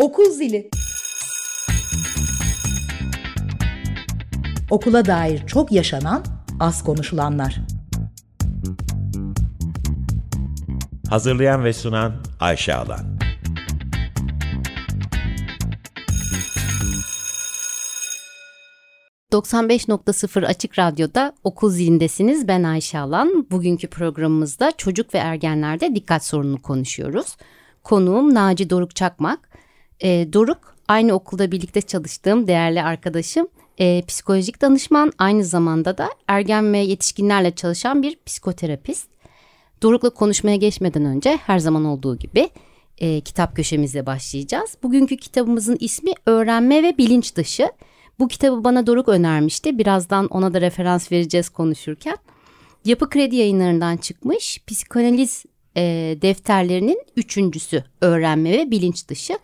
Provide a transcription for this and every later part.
Okul zili. Okula dair çok yaşanan, az konuşulanlar. Hazırlayan ve sunan Ayşe Alan. ...95.0 Açık Radyo'da okul zilindesiniz. Ben Ayşe Alan. Bugünkü programımızda çocuk ve ergenlerde dikkat sorununu konuşuyoruz. Konuğum Naci Doruk Çakmak. E, Doruk aynı okulda birlikte çalıştığım değerli arkadaşım. E, psikolojik danışman aynı zamanda da ergen ve yetişkinlerle çalışan bir psikoterapist. Doruk'la konuşmaya geçmeden önce her zaman olduğu gibi e, kitap köşemizle başlayacağız. Bugünkü kitabımızın ismi Öğrenme ve Bilinç Dışı. Bu kitabı bana Doruk önermişti. Birazdan ona da referans vereceğiz konuşurken. Yapı Kredi yayınlarından çıkmış psikanaliz e, defterlerinin üçüncüsü Öğrenme ve Bilinç Dışı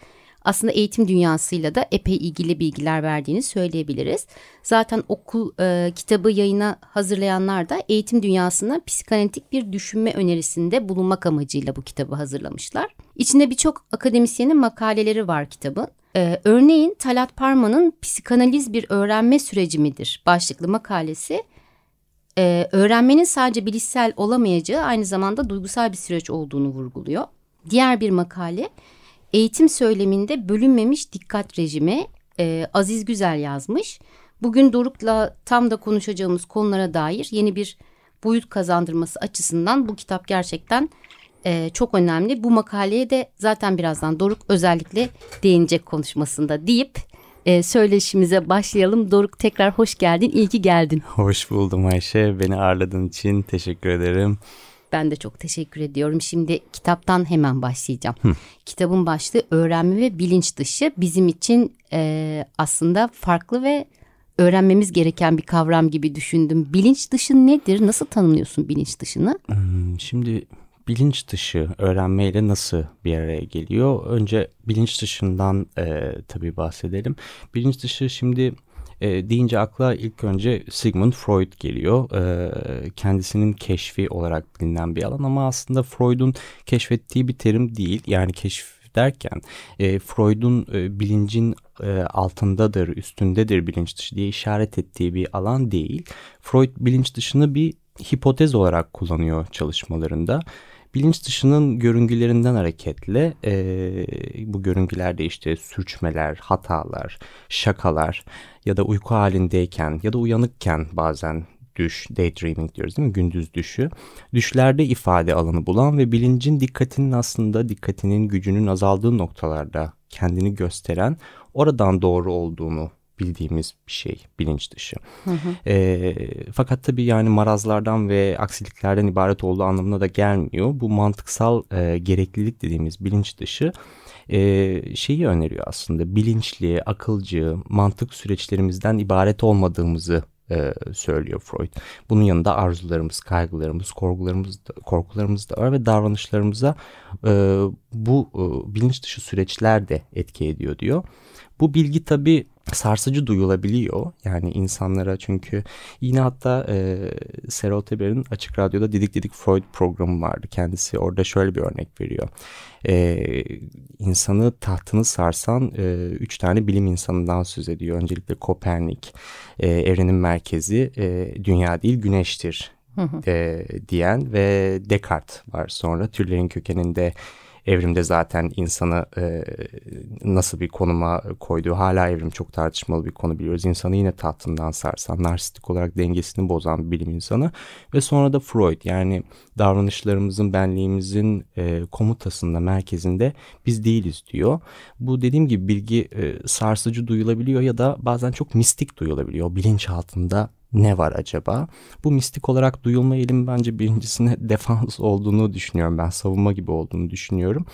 aslında eğitim dünyasıyla da epey ilgili bilgiler verdiğini söyleyebiliriz. Zaten okul e, kitabı yayına hazırlayanlar da eğitim dünyasına psikanalitik bir düşünme önerisinde bulunmak amacıyla bu kitabı hazırlamışlar. İçinde birçok akademisyenin makaleleri var kitabın. Ee, örneğin Talat Parman'ın Psikanaliz bir öğrenme süreci midir başlıklı makalesi e, öğrenmenin sadece bilişsel olamayacağı aynı zamanda duygusal bir süreç olduğunu vurguluyor. Diğer bir makale eğitim söyleminde bölünmemiş dikkat rejimi e, Aziz Güzel yazmış. Bugün Doruk'la tam da konuşacağımız konulara dair yeni bir boyut kazandırması açısından bu kitap gerçekten e, çok önemli. Bu makaleye de zaten birazdan Doruk özellikle değinecek konuşmasında deyip e, söyleşimize başlayalım. Doruk tekrar hoş geldin, iyi ki geldin. Hoş buldum Ayşe, beni ağırladığın için teşekkür ederim. Ben de çok teşekkür ediyorum. Şimdi kitaptan hemen başlayacağım. Hı. Kitabın başlığı öğrenme ve bilinç dışı bizim için e, aslında farklı ve öğrenmemiz gereken bir kavram gibi düşündüm. Bilinç dışı nedir? Nasıl tanımlıyorsun bilinç dışını? Hmm, şimdi bilinç dışı öğrenmeyle nasıl bir araya geliyor? Önce bilinç dışından e, tabii bahsedelim. Bilinç dışı şimdi e, deyince akla ilk önce Sigmund Freud geliyor. E, kendisinin keşfi olarak bilinen bir alan ama aslında Freud'un keşfettiği bir terim değil. Yani keşif derken e, Freud'un e, bilincin e, altındadır, üstündedir bilinç dışı diye işaret ettiği bir alan değil. Freud bilinç dışını bir hipotez olarak kullanıyor çalışmalarında bilinç dışının görüngülerinden hareketle e, bu görüngülerde işte sürçmeler, hatalar, şakalar ya da uyku halindeyken ya da uyanıkken bazen düş, daydreaming diyoruz değil mi? Gündüz düşü. Düşlerde ifade alanı bulan ve bilincin dikkatinin aslında dikkatinin gücünün azaldığı noktalarda kendini gösteren oradan doğru olduğunu bildiğimiz bir şey bilinç dışı. Hı hı. E, fakat tabii yani marazlardan ve aksiliklerden ibaret olduğu anlamına da gelmiyor. Bu mantıksal e, gereklilik dediğimiz bilinç dışı e, şeyi öneriyor aslında bilinçli, akılcı, mantık süreçlerimizden ibaret olmadığımızı e, söylüyor Freud. Bunun yanında arzularımız, kaygılarımız, korkularımız da, korkularımız da var ve davranışlarımıza e, bu e, bilinç dışı süreçler de etki ediyor diyor. Bu bilgi tabii sarsıcı duyulabiliyor. Yani insanlara çünkü yine hatta e, Serol Teber'in Açık Radyo'da Didik Didik Freud programı vardı. Kendisi orada şöyle bir örnek veriyor. E, insanı tahtını sarsan e, üç tane bilim insanından söz ediyor. Öncelikle Kopernik, e, evrenin merkezi e, dünya değil güneştir e, diyen ve Descartes var sonra türlerin kökeninde evrimde zaten insanı e, nasıl bir konuma koyduğu hala evrim çok tartışmalı bir konu biliyoruz. İnsanı yine tahtından sarsan, narsistik olarak dengesini bozan bir bilim insanı ve sonra da Freud yani davranışlarımızın, benliğimizin e, komutasında, merkezinde biz değiliz diyor. Bu dediğim gibi bilgi e, sarsıcı duyulabiliyor ya da bazen çok mistik duyulabiliyor. Bilinç altında ne var acaba? Bu mistik olarak duyulma eğilimi bence birincisine defans olduğunu düşünüyorum. Ben savunma gibi olduğunu düşünüyorum.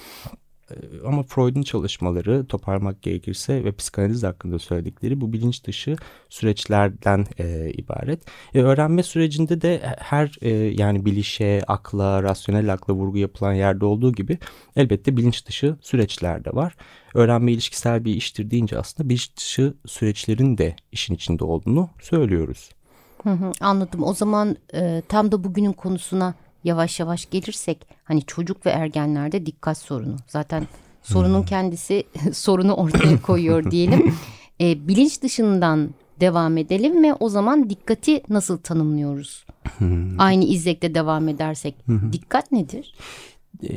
Ee, ama Freud'un çalışmaları toparlamak gerekirse ve psikanaliz hakkında söyledikleri bu bilinç dışı süreçlerden e, ibaret. E, öğrenme sürecinde de her e, yani bilişe, akla, rasyonel akla vurgu yapılan yerde olduğu gibi elbette bilinç dışı süreçler de var. Öğrenme ilişkisel bir iştir deyince aslında bilinç dışı süreçlerin de işin içinde olduğunu söylüyoruz. Hı hı, anladım. O zaman e, tam da bugünün konusuna yavaş yavaş gelirsek hani çocuk ve ergenlerde dikkat sorunu. Zaten sorunun kendisi sorunu ortaya koyuyor diyelim. E, bilinç dışından devam edelim mi? O zaman dikkati nasıl tanımlıyoruz? Aynı izlekte devam edersek dikkat nedir? Ee,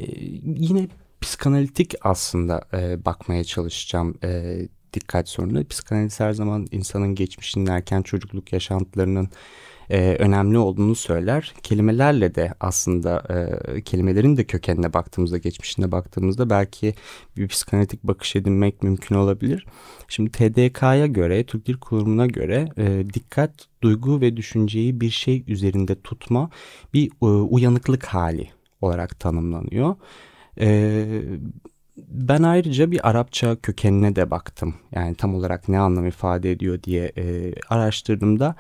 yine psikanalitik aslında e, bakmaya çalışacağım e, dikkat sorununa. Psikanaliz her zaman insanın geçmişinin erken çocukluk yaşantılarının e, önemli olduğunu söyler. Kelimelerle de aslında e, kelimelerin de kökenine baktığımızda, geçmişine baktığımızda belki bir psikanalitik bakış edinmek mümkün olabilir. Şimdi TDK'ya göre, Türk Dil Kurumu'na göre e, dikkat, duygu ve düşünceyi bir şey üzerinde tutma bir e, uyanıklık hali olarak tanımlanıyor. E, ben ayrıca bir Arapça kökenine de baktım. Yani tam olarak ne anlam ifade ediyor diye e, araştırdığımda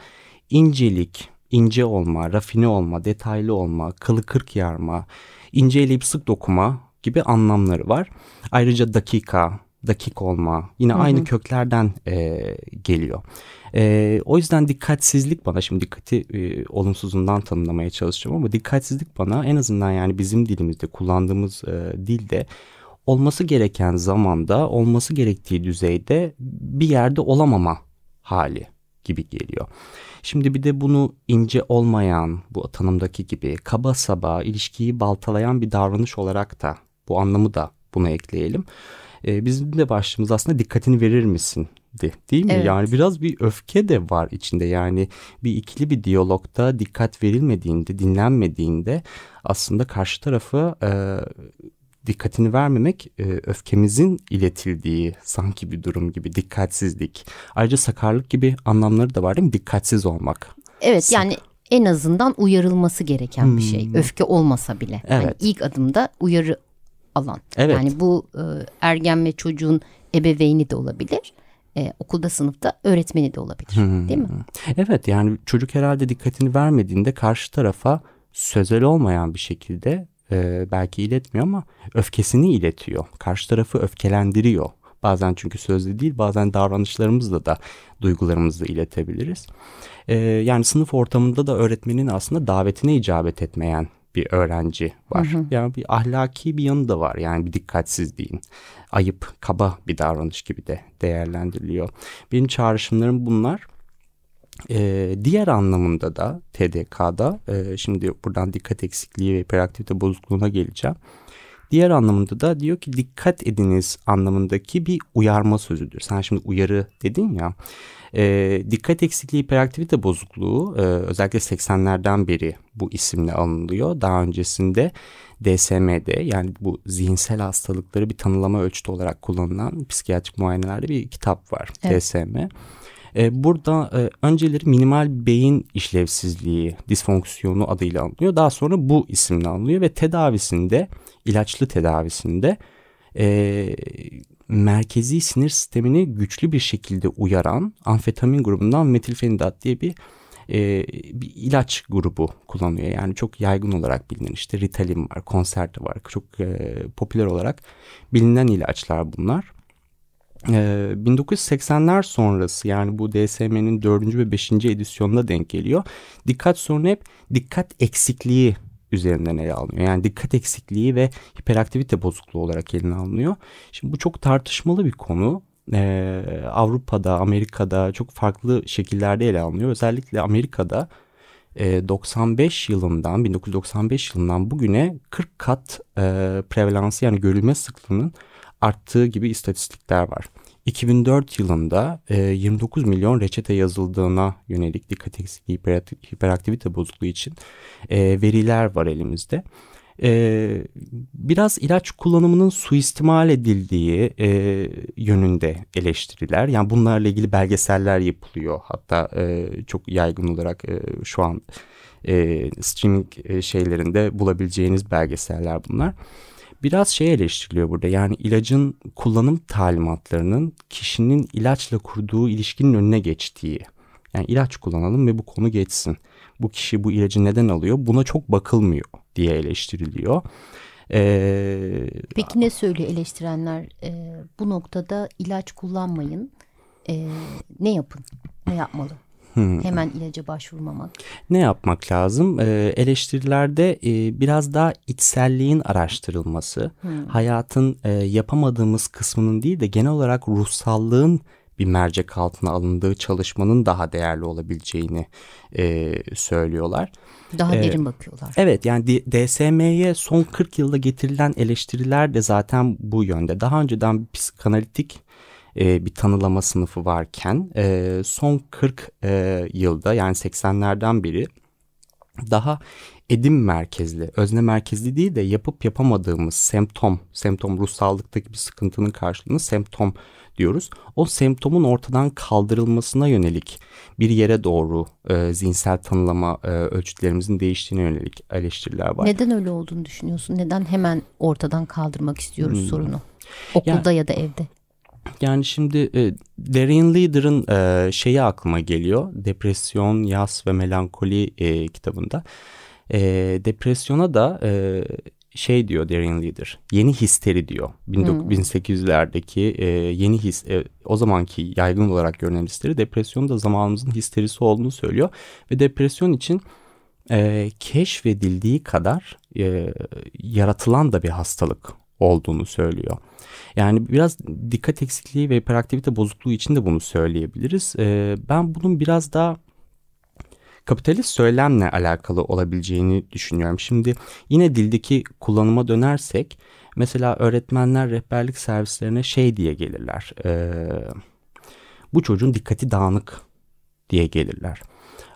incelik, ince olma, rafine olma, detaylı olma, kılı kırk yarma, ince eleyip sık dokuma gibi anlamları var. Ayrıca dakika, dakik olma yine hı hı. aynı köklerden e, geliyor. E, o yüzden dikkatsizlik bana şimdi dikkati e, olumsuzundan tanımlamaya çalışacağım ama dikkatsizlik bana en azından yani bizim dilimizde kullandığımız e, dilde olması gereken zamanda olması gerektiği düzeyde bir yerde olamama hali gibi geliyor. Şimdi bir de bunu ince olmayan bu tanımdaki gibi kaba saba ilişkiyi baltalayan bir davranış olarak da bu anlamı da buna ekleyelim. Ee, bizim de başlığımız aslında dikkatini verir misin? De, değil mi? Evet. Yani biraz bir öfke de var içinde. Yani bir ikili bir diyalogda dikkat verilmediğinde, dinlenmediğinde aslında karşı tarafı e, dikkatini vermemek e, öfkemizin iletildiği sanki bir durum gibi dikkatsizlik. Ayrıca sakarlık gibi anlamları da var değil mi? Dikkatsiz olmak. Evet Sak yani en azından uyarılması gereken hmm. bir şey. Hmm. Öfke olmasa bile. Evet. Yani ilk adımda uyarı alan. Evet. Yani bu e, ergen ve çocuğun ebeveyni de olabilir. E, okulda sınıfta öğretmeni de olabilir hmm. değil mi? Evet yani çocuk herhalde dikkatini vermediğinde karşı tarafa sözel olmayan bir şekilde e, belki iletmiyor ama öfkesini iletiyor. Karşı tarafı öfkelendiriyor. Bazen çünkü sözlü değil bazen davranışlarımızla da duygularımızı iletebiliriz. E, yani sınıf ortamında da öğretmenin aslında davetine icabet etmeyen bir öğrenci var. Hı hı. Yani bir ahlaki bir yanı da var. Yani bir dikkatsizliğin, ayıp, kaba bir davranış gibi de değerlendiriliyor. Benim çağrışımlarım bunlar. Ee, diğer anlamında da TDK'da e, şimdi buradan dikkat eksikliği ve hiperaktivite bozukluğuna geleceğim. Diğer anlamında da diyor ki dikkat ediniz anlamındaki bir uyarma sözüdür. Sen şimdi uyarı dedin ya. E, dikkat eksikliği hiperaktivite bozukluğu e, özellikle 80'lerden beri bu isimle anılıyor. Daha öncesinde DSM'de yani bu zihinsel hastalıkları bir tanılama ölçütü olarak kullanılan psikiyatrik muayenelerde bir kitap var. Evet. DSM. E, burada e, önceleri minimal beyin işlevsizliği, disfonksiyonu adıyla anılıyor. Daha sonra bu isimle anılıyor ve tedavisinde, ilaçlı tedavisinde e, merkezi sinir sistemini güçlü bir şekilde uyaran amfetamin grubundan metilfenidat diye bir e, bir ilaç grubu kullanıyor. Yani çok yaygın olarak bilinen işte Ritalin var, Concerta var. Çok e, popüler olarak bilinen ilaçlar bunlar. 1980'ler ee, sonrası yani bu DSM'nin 4. ve 5. edisyonuna denk geliyor. Dikkat sorunu hep dikkat eksikliği üzerinden ele alınıyor. Yani dikkat eksikliği ve hiperaktivite bozukluğu olarak eline alınıyor. Şimdi bu çok tartışmalı bir konu. Ee, Avrupa'da, Amerika'da çok farklı şekillerde ele alınıyor. Özellikle Amerika'da e, 95 yılından, 1995 yılından bugüne 40 kat e, prevalansı yani görülme sıklığının arttığı gibi istatistikler var. 2004 yılında e, 29 milyon reçete yazıldığına yönelik dikkat eksikliği hiperaktivite bozukluğu için e, veriler var elimizde. E, biraz ilaç kullanımının suistimal edildiği e, yönünde eleştiriler. Yani bunlarla ilgili belgeseller yapılıyor. Hatta e, çok yaygın olarak e, şu an e, streaming e, şeylerinde bulabileceğiniz belgeseller bunlar biraz şey eleştiriliyor burada. Yani ilacın kullanım talimatlarının kişinin ilaçla kurduğu ilişkinin önüne geçtiği. Yani ilaç kullanalım ve bu konu geçsin. Bu kişi bu ilacı neden alıyor? Buna çok bakılmıyor diye eleştiriliyor. Ee, Peki ne söylüyor eleştirenler? Ee, bu noktada ilaç kullanmayın. Ee, ne yapın? Ne yapmalı? Hmm. Hemen ilaca başvurmamak. Ne yapmak lazım? Ee, eleştirilerde e, biraz daha içselliğin araştırılması, hmm. hayatın e, yapamadığımız kısmının değil de genel olarak ruhsallığın bir mercek altına alındığı çalışmanın daha değerli olabileceğini e, söylüyorlar. Daha ee, derin bakıyorlar. Evet yani DSM'ye son 40 yılda getirilen eleştiriler de zaten bu yönde. Daha önceden psikanalitik e, bir tanılama sınıfı varken e, son 40 e, yılda yani 80'lerden beri daha edim merkezli, özne merkezli değil de yapıp yapamadığımız semptom, semptom ruhsallıktaki bir sıkıntının karşılığını semptom diyoruz. O semptomun ortadan kaldırılmasına yönelik bir yere doğru e, zihinsel tanılama e, ölçütlerimizin değiştiğine yönelik eleştiriler var. Neden öyle olduğunu düşünüyorsun? Neden hemen ortadan kaldırmak istiyoruz hmm. sorunu? Okulda ya, ya da evde. Yani şimdi e, Darian Leader'ın e, şeyi aklıma geliyor. Depresyon, Yas ve Melankoli e, kitabında. E, depresyona da e, şey diyor Darian Leader. Yeni histeri diyor. Hmm. 1800'lerdeki e, yeni his e, o zamanki yaygın olarak görünen histeri depresyon da zamanımızın histerisi olduğunu söylüyor ve depresyon için e, keşfedildiği kadar e, yaratılan da bir hastalık olduğunu söylüyor. Yani biraz dikkat eksikliği ve hiperaktivite bozukluğu için de bunu söyleyebiliriz. E, ben bunun biraz daha kapitalist söylemle alakalı olabileceğini düşünüyorum. Şimdi yine dildeki kullanıma dönersek mesela öğretmenler rehberlik servislerine şey diye gelirler. E, bu çocuğun dikkati dağınık diye gelirler.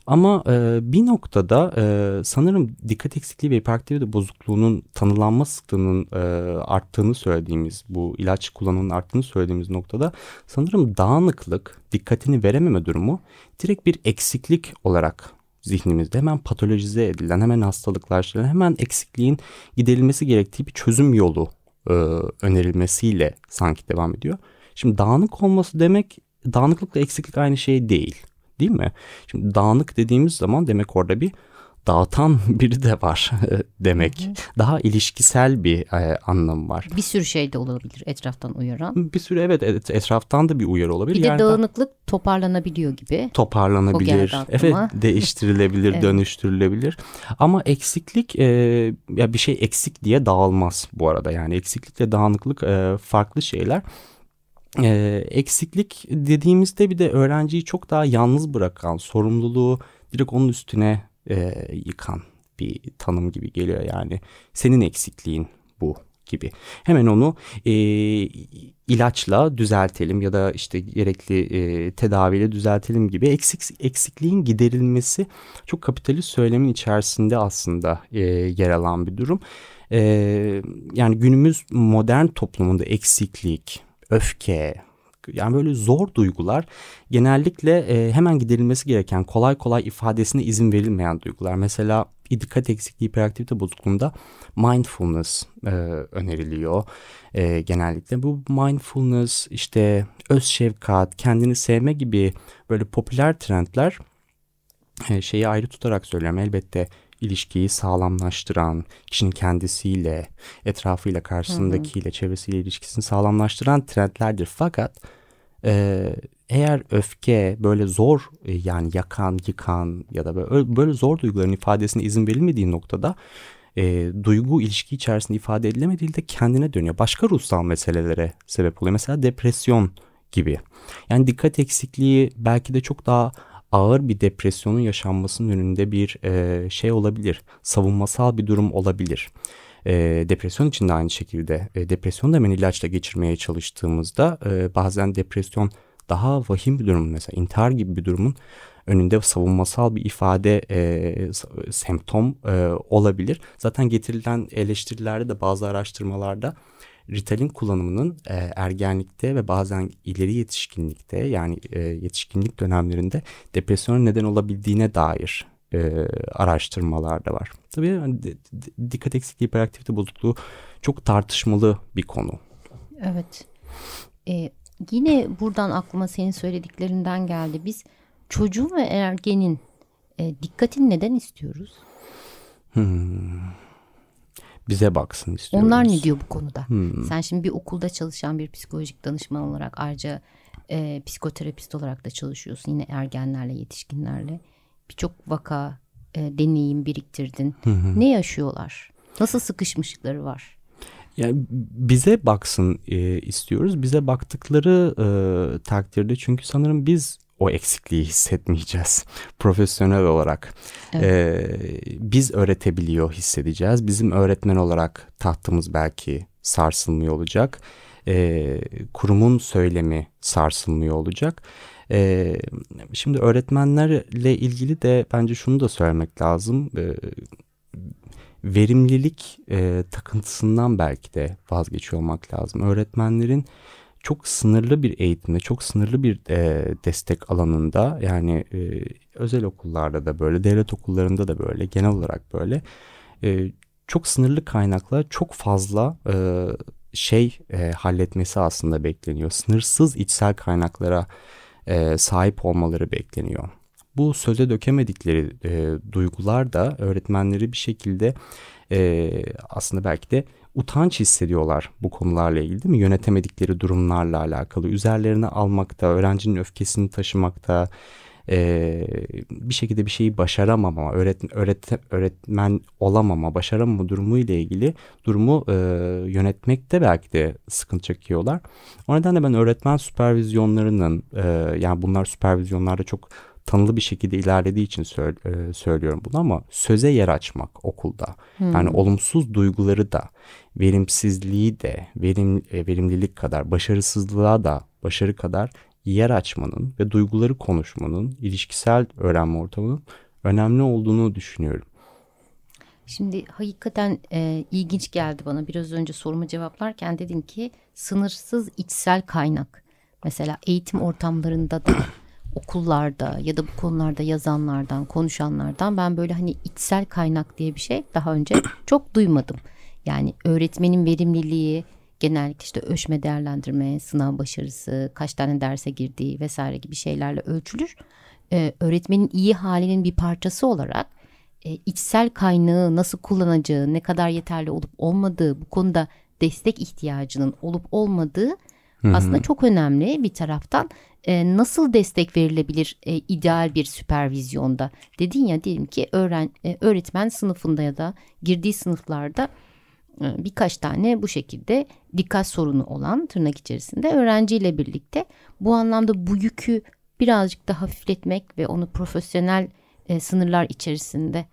Ama e, bir noktada e, sanırım dikkat eksikliği ve hiperaktivite bozukluğunun tanılanma sıklığının e, arttığını söylediğimiz bu ilaç kullanımının arttığını söylediğimiz noktada sanırım dağınıklık, dikkatini verememe durumu direkt bir eksiklik olarak zihnimizde hemen patolojize edilen, hemen hastalıklaştırılan, hemen eksikliğin giderilmesi gerektiği bir çözüm yolu e, önerilmesiyle sanki devam ediyor. Şimdi dağınık olması demek dağınıklıkla eksiklik aynı şey değil. Değil mi? Şimdi dağınık dediğimiz zaman demek orada bir dağıtan biri de var demek. Hı hı. Daha ilişkisel bir e, anlamı var. Bir sürü şey de olabilir etraftan uyaran. Bir sürü evet etraftan da bir uyarı olabilir. Bir de dağınıklık da, toparlanabiliyor gibi. Toparlanabilir. Evet değiştirilebilir, evet. dönüştürülebilir. Ama eksiklik e, ya bir şey eksik diye dağılmaz bu arada. Yani eksiklikle dağınıklık e, farklı şeyler. Ee, eksiklik dediğimizde bir de öğrenciyi çok daha yalnız bırakan, sorumluluğu direkt onun üstüne e, yıkan bir tanım gibi geliyor yani. Senin eksikliğin bu gibi. Hemen onu e, ilaçla düzeltelim ya da işte gerekli e, tedaviyle düzeltelim gibi eksik eksikliğin giderilmesi çok kapitalist söylemin içerisinde aslında e, yer alan bir durum. E, yani günümüz modern toplumunda eksiklik, öfke, yani böyle zor duygular genellikle e, hemen giderilmesi gereken kolay kolay ifadesine izin verilmeyen duygular. Mesela dikkat eksikliği hiperaktivite bozukluğunda mindfulness e, öneriliyor e, genellikle. Bu mindfulness işte öz şefkat, kendini sevme gibi böyle popüler trendler e, şeyi ayrı tutarak söylüyorum elbette ilişkiyi sağlamlaştıran, kişinin kendisiyle, etrafıyla, karşısındakiyle, çevresiyle ilişkisini sağlamlaştıran trendlerdir. Fakat e, eğer öfke böyle zor e, yani yakan, yıkan ya da böyle, böyle zor duyguların ifadesine izin verilmediği noktada e, duygu ilişki içerisinde ifade edilemediğinde kendine dönüyor. Başka ruhsal meselelere sebep oluyor. Mesela depresyon gibi. Yani dikkat eksikliği belki de çok daha ağır bir depresyonun yaşanmasının önünde bir e, şey olabilir. Savunmasal bir durum olabilir. E, depresyon için de aynı şekilde. E, depresyon da hemen ilaçla geçirmeye çalıştığımızda e, bazen depresyon daha vahim bir durum mesela intihar gibi bir durumun önünde savunmasal bir ifade e, semptom e, olabilir. Zaten getirilen eleştirilerde de bazı araştırmalarda Ritalin kullanımının e, ergenlikte ve bazen ileri yetişkinlikte yani e, yetişkinlik dönemlerinde depresyona neden olabildiğine dair e, araştırmalar da var. Tabii yani, dikkat eksikliği hiperaktivite bozukluğu çok tartışmalı bir konu. Evet. Ee, yine buradan aklıma senin söylediklerinden geldi. Biz çocuğun ve ergenin e, dikkatini neden istiyoruz? Hmm bize baksın istiyoruz. Onlar ne diyor bu konuda? Hmm. Sen şimdi bir okulda çalışan bir psikolojik danışman olarak ayrıca e, psikoterapist olarak da çalışıyorsun. Yine ergenlerle, yetişkinlerle. Birçok vaka, e, deneyim biriktirdin. Ne yaşıyorlar? Nasıl sıkışmışlıkları var? Yani bize baksın e, istiyoruz. Bize baktıkları e, takdirde çünkü sanırım biz o eksikliği hissetmeyeceğiz profesyonel olarak. Evet. Ee, biz öğretebiliyor hissedeceğiz. Bizim öğretmen olarak tahtımız belki sarsılmıyor olacak. Ee, kurumun söylemi sarsılmıyor olacak. Ee, şimdi öğretmenlerle ilgili de bence şunu da söylemek lazım. Ee, verimlilik e, takıntısından belki de vazgeçiyor olmak lazım. Öğretmenlerin çok sınırlı bir eğitimde, çok sınırlı bir e, destek alanında yani e, özel okullarda da böyle, devlet okullarında da böyle, genel olarak böyle e, çok sınırlı kaynakla çok fazla e, şey e, halletmesi aslında bekleniyor. Sınırsız içsel kaynaklara e, sahip olmaları bekleniyor. Bu söze dökemedikleri e, duygular da öğretmenleri bir şekilde e, aslında belki de utanç hissediyorlar bu konularla ilgili değil mi? Yönetemedikleri durumlarla alakalı. Üzerlerine almakta, öğrencinin öfkesini taşımakta, e, bir şekilde bir şeyi başaramama, öğret, öğret, öğretmen olamama, başaramama durumu ile ilgili durumu e, yönetmekte belki de sıkıntı çekiyorlar. O nedenle ben öğretmen süpervizyonlarının, e, yani bunlar süpervizyonlarda çok tanılı bir şekilde ilerlediği için e, söylüyorum bunu ama söze yer açmak okulda. Hmm. Yani olumsuz duyguları da, verimsizliği de, verim e, verimlilik kadar, başarısızlığa da başarı kadar yer açmanın ve duyguları konuşmanın, ilişkisel öğrenme ortamının önemli olduğunu düşünüyorum. Şimdi hakikaten e, ilginç geldi bana. Biraz önce sorumu cevaplarken dedin ki sınırsız içsel kaynak. Mesela eğitim ortamlarında da okullarda ya da bu konularda yazanlardan, konuşanlardan ben böyle hani içsel kaynak diye bir şey daha önce çok duymadım. Yani öğretmenin verimliliği, genellikle işte ölçme değerlendirme, sınav başarısı, kaç tane derse girdiği vesaire gibi şeylerle ölçülür. Ee, öğretmenin iyi halinin bir parçası olarak e, içsel kaynağı nasıl kullanacağı, ne kadar yeterli olup olmadığı, bu konuda destek ihtiyacının olup olmadığı Hı-hı. aslında çok önemli bir taraftan. E, nasıl destek verilebilir e, ideal bir süpervizyonda? Dedin ya diyelim ki öğren, e, öğretmen sınıfında ya da girdiği sınıflarda e, birkaç tane bu şekilde dikkat sorunu olan tırnak içerisinde öğrenciyle birlikte bu anlamda bu yükü birazcık da hafifletmek ve onu profesyonel e, sınırlar içerisinde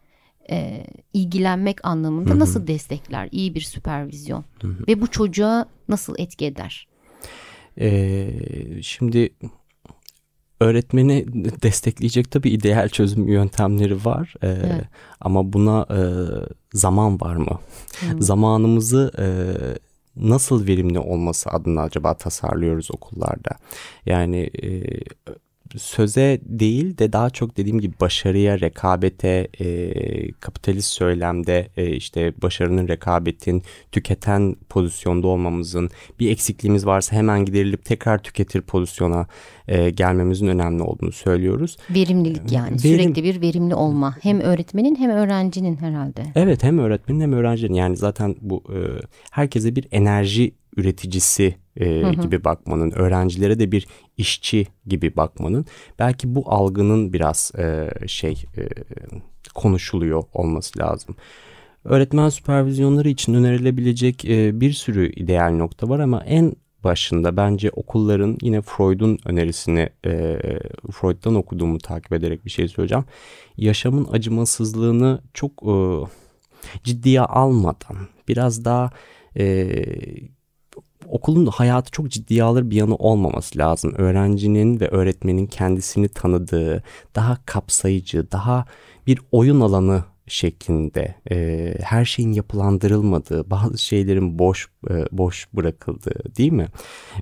e, ilgilenmek anlamında Hı-hı. nasıl destekler iyi bir süpervizyon Hı-hı. ve bu çocuğa nasıl etki eder? Ee, şimdi öğretmeni destekleyecek tabii ideal çözüm yöntemleri var. Ee, evet. Ama buna e, zaman var mı? Hmm. Zamanımızı e, nasıl verimli olması adına acaba tasarlıyoruz okullarda? Yani e, söze değil de daha çok dediğim gibi başarıya, rekabete, e, kapitalist söylemde e, işte başarının, rekabetin, tüketen pozisyonda olmamızın bir eksikliğimiz varsa hemen giderilip tekrar tüketir pozisyona e, gelmemizin önemli olduğunu söylüyoruz. Verimlilik yani Verim, sürekli bir verimli olma hem öğretmenin hem öğrencinin herhalde. Evet hem öğretmenin hem öğrencinin yani zaten bu e, herkese bir enerji üreticisi e, hı hı. gibi bakmanın, öğrencilere de bir işçi gibi bakmanın belki bu algının biraz e, şey e, konuşuluyor olması lazım. Öğretmen süpervizyonları için önerilebilecek e, bir sürü ideal nokta var ama en başında bence okulların yine Freud'un önerisini e, Freud'dan okuduğumu takip ederek bir şey söyleyeceğim. Yaşamın acımasızlığını çok e, ciddiye almadan biraz daha e, okulun hayatı çok ciddiye alır bir yanı olmaması lazım. Öğrencinin ve öğretmenin kendisini tanıdığı, daha kapsayıcı, daha bir oyun alanı şeklinde e, her şeyin yapılandırılmadığı, bazı şeylerin boş e, boş bırakıldığı değil mi?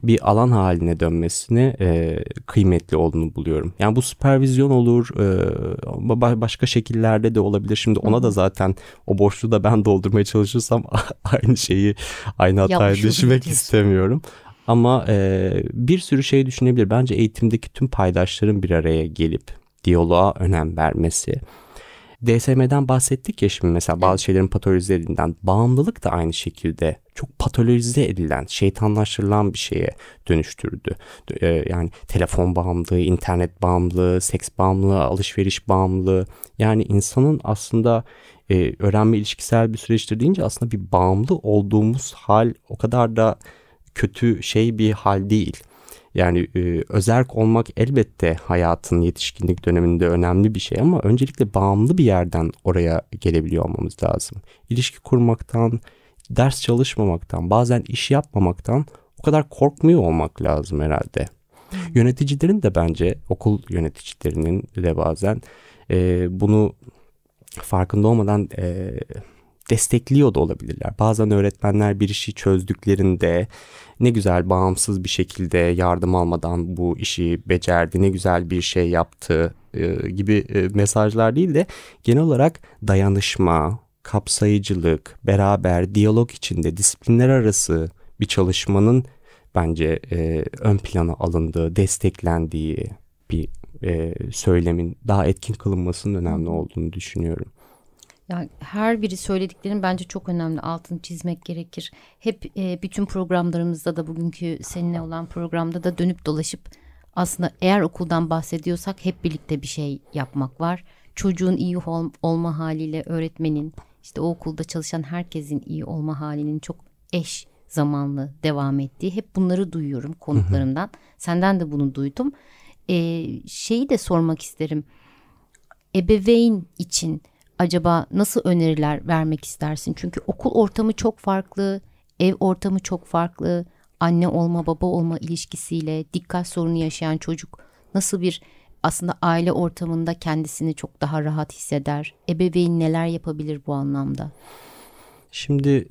Bir alan haline dönmesine e, kıymetli olduğunu buluyorum. Yani bu süpervizyon olur, e, başka şekillerde de olabilir. Şimdi ona da zaten o boşluğu da ben doldurmaya çalışırsam aynı şeyi, aynı hatayı düşmek istemiyorum. Ama e, bir sürü şey düşünebilir. Bence eğitimdeki tüm paydaşların bir araya gelip diyaloğa önem vermesi DSM'den bahsettik ya şimdi mesela bazı şeylerin patolojize edildiğinden bağımlılık da aynı şekilde çok patolojize edilen, şeytanlaştırılan bir şeye dönüştürdü. Ee, yani telefon bağımlılığı, internet bağımlılığı, seks bağımlılığı, alışveriş bağımlılığı. Yani insanın aslında e, öğrenme ilişkisel bir süreçtir deyince aslında bir bağımlı olduğumuz hal o kadar da kötü şey bir hal değil. Yani e, özerk olmak elbette hayatın yetişkinlik döneminde önemli bir şey ama öncelikle bağımlı bir yerden oraya gelebiliyor olmamız lazım. İlişki kurmaktan, ders çalışmamaktan, bazen iş yapmamaktan o kadar korkmuyor olmak lazım herhalde. Yöneticilerin de bence okul yöneticilerinin de bazen e, bunu farkında olmadan e, destekliyor da olabilirler. Bazen öğretmenler bir işi çözdüklerinde ne güzel bağımsız bir şekilde yardım almadan bu işi becerdi, ne güzel bir şey yaptı e, gibi e, mesajlar değil de genel olarak dayanışma, kapsayıcılık, beraber diyalog içinde disiplinler arası bir çalışmanın bence e, ön plana alındığı, desteklendiği bir e, söylemin daha etkin kılınmasının önemli olduğunu düşünüyorum. Yani her biri söylediklerin bence çok önemli altını çizmek gerekir. Hep e, bütün programlarımızda da bugünkü seninle olan programda da dönüp dolaşıp aslında eğer okuldan bahsediyorsak hep birlikte bir şey yapmak var. Çocuğun iyi ol, olma haliyle öğretmenin işte o okulda çalışan herkesin iyi olma halinin çok eş zamanlı devam ettiği hep bunları duyuyorum konuklarımdan. Senden de bunu duydum. E, şeyi de sormak isterim. Ebeveyn için acaba nasıl öneriler vermek istersin? Çünkü okul ortamı çok farklı, ev ortamı çok farklı. Anne olma baba olma ilişkisiyle dikkat sorunu yaşayan çocuk nasıl bir aslında aile ortamında kendisini çok daha rahat hisseder? Ebeveyn neler yapabilir bu anlamda? Şimdi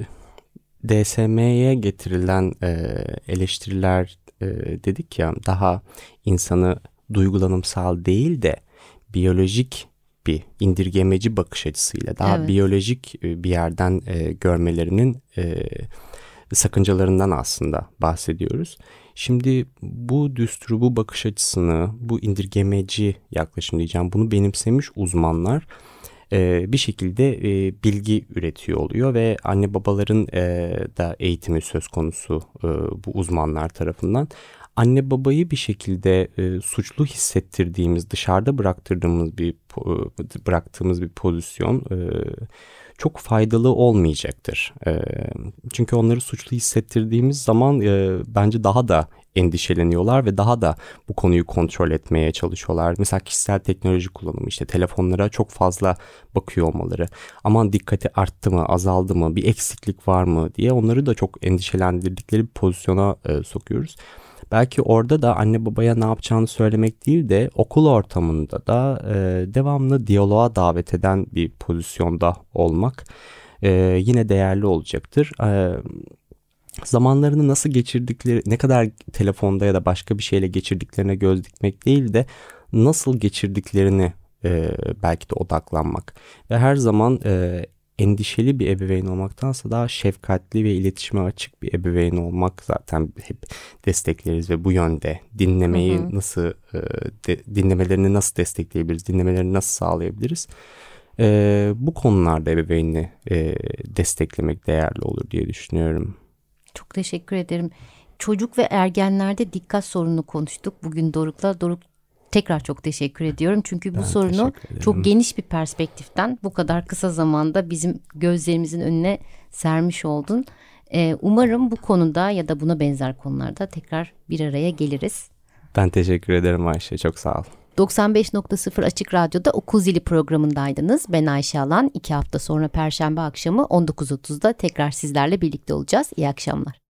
DSM'ye getirilen e, eleştiriler e, dedik ya daha insanı duygulanımsal değil de biyolojik bir indirgemeci bakış açısıyla daha evet. biyolojik e, bir yerden e, görmelerinin e, sakıncalarından aslında bahsediyoruz. Şimdi bu düsturu, bu bakış açısını, bu indirgemeci yaklaşım diyeceğim bunu benimsemiş uzmanlar e, bir şekilde e, bilgi üretiyor oluyor ve anne babaların da eğitimi söz konusu bu uzmanlar tarafından anne babayı bir şekilde e, suçlu hissettirdiğimiz, dışarıda bıraktırdığımız bir e, bıraktığımız bir pozisyon e, çok faydalı olmayacaktır. E, çünkü onları suçlu hissettirdiğimiz zaman e, bence daha da endişeleniyorlar ve daha da bu konuyu kontrol etmeye çalışıyorlar. Mesela kişisel teknoloji kullanımı işte telefonlara çok fazla bakıyor olmaları. Aman dikkati arttı mı azaldı mı bir eksiklik var mı diye onları da çok endişelendirdikleri bir pozisyona e, sokuyoruz. Belki orada da anne babaya ne yapacağını söylemek değil de okul ortamında da e, devamlı diyaloğa davet eden bir pozisyonda olmak e, yine değerli olacaktır. E, zamanlarını nasıl geçirdikleri, ne kadar telefonda ya da başka bir şeyle geçirdiklerine göz dikmek değil de nasıl geçirdiklerini e, belki de odaklanmak ve her zaman e, endişeli bir ebeveyn olmaktansa daha şefkatli ve iletişime açık bir ebeveyn olmak zaten hep destekleriz ve bu yönde dinlemeyi hı hı. nasıl e, de, dinlemelerini nasıl destekleyebiliriz, dinlemelerini nasıl sağlayabiliriz? E, bu konularda ebeveynini e, desteklemek değerli olur diye düşünüyorum. Çok teşekkür ederim. Çocuk ve ergenlerde dikkat sorununu konuştuk. Bugün Doruk'la Doruk tekrar çok teşekkür ediyorum. Çünkü bu ben sorunu çok geniş bir perspektiften bu kadar kısa zamanda bizim gözlerimizin önüne sermiş oldun. Ee, umarım bu konuda ya da buna benzer konularda tekrar bir araya geliriz. Ben teşekkür ederim Ayşe. Çok sağ ol. 95.0 Açık Radyo'da Okul Zili programındaydınız. Ben Ayşe Alan. İki hafta sonra Perşembe akşamı 19.30'da tekrar sizlerle birlikte olacağız. İyi akşamlar.